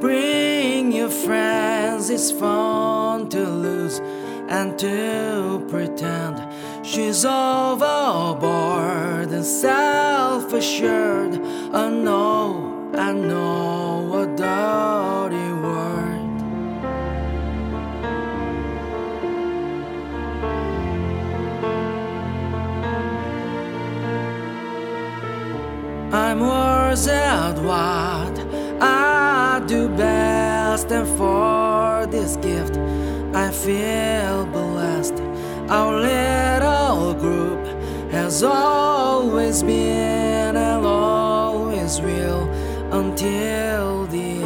Bring your friends, it's fun to lose and to pretend she's overboard and self assured. I know, I know a dirty word. I'm worse at what and for this gift I feel blessed. Our little group has always been and always will until the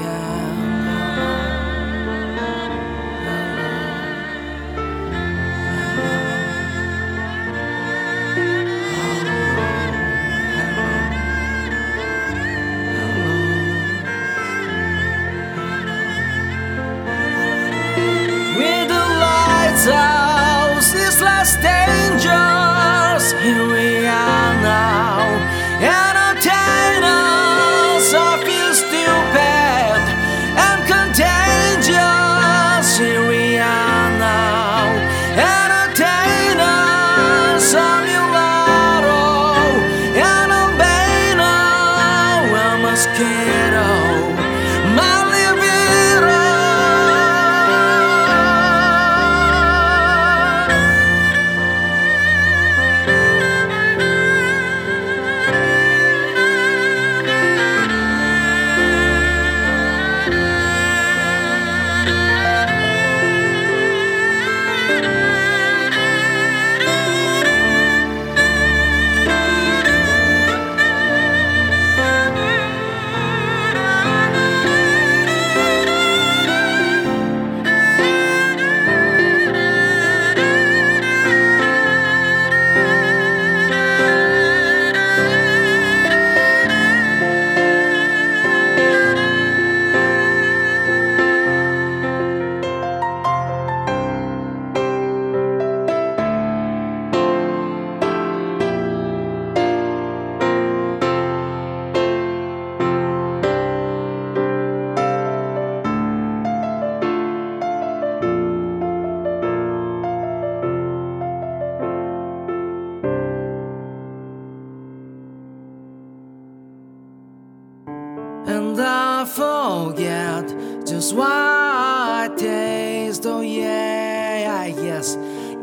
And I forget just why I taste. Oh, yeah, I yes,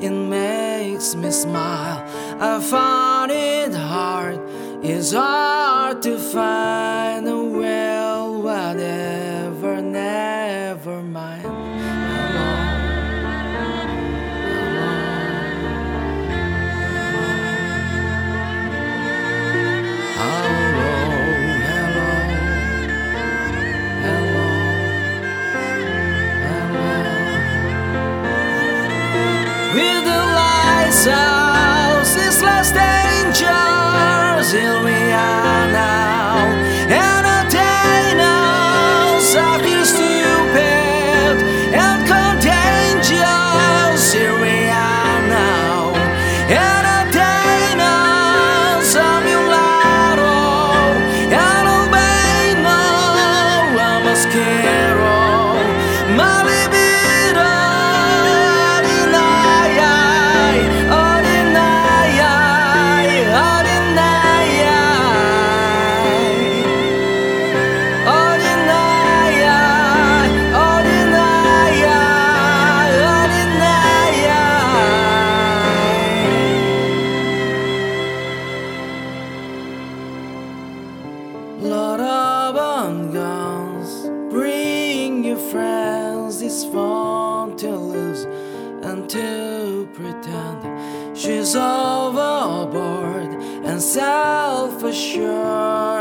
it makes me smile. I find it hard, it's hard to find With the lights out, last dangers, here we Lot of guns. Bring your friends. It's fun to lose and to pretend she's overboard and self-assured.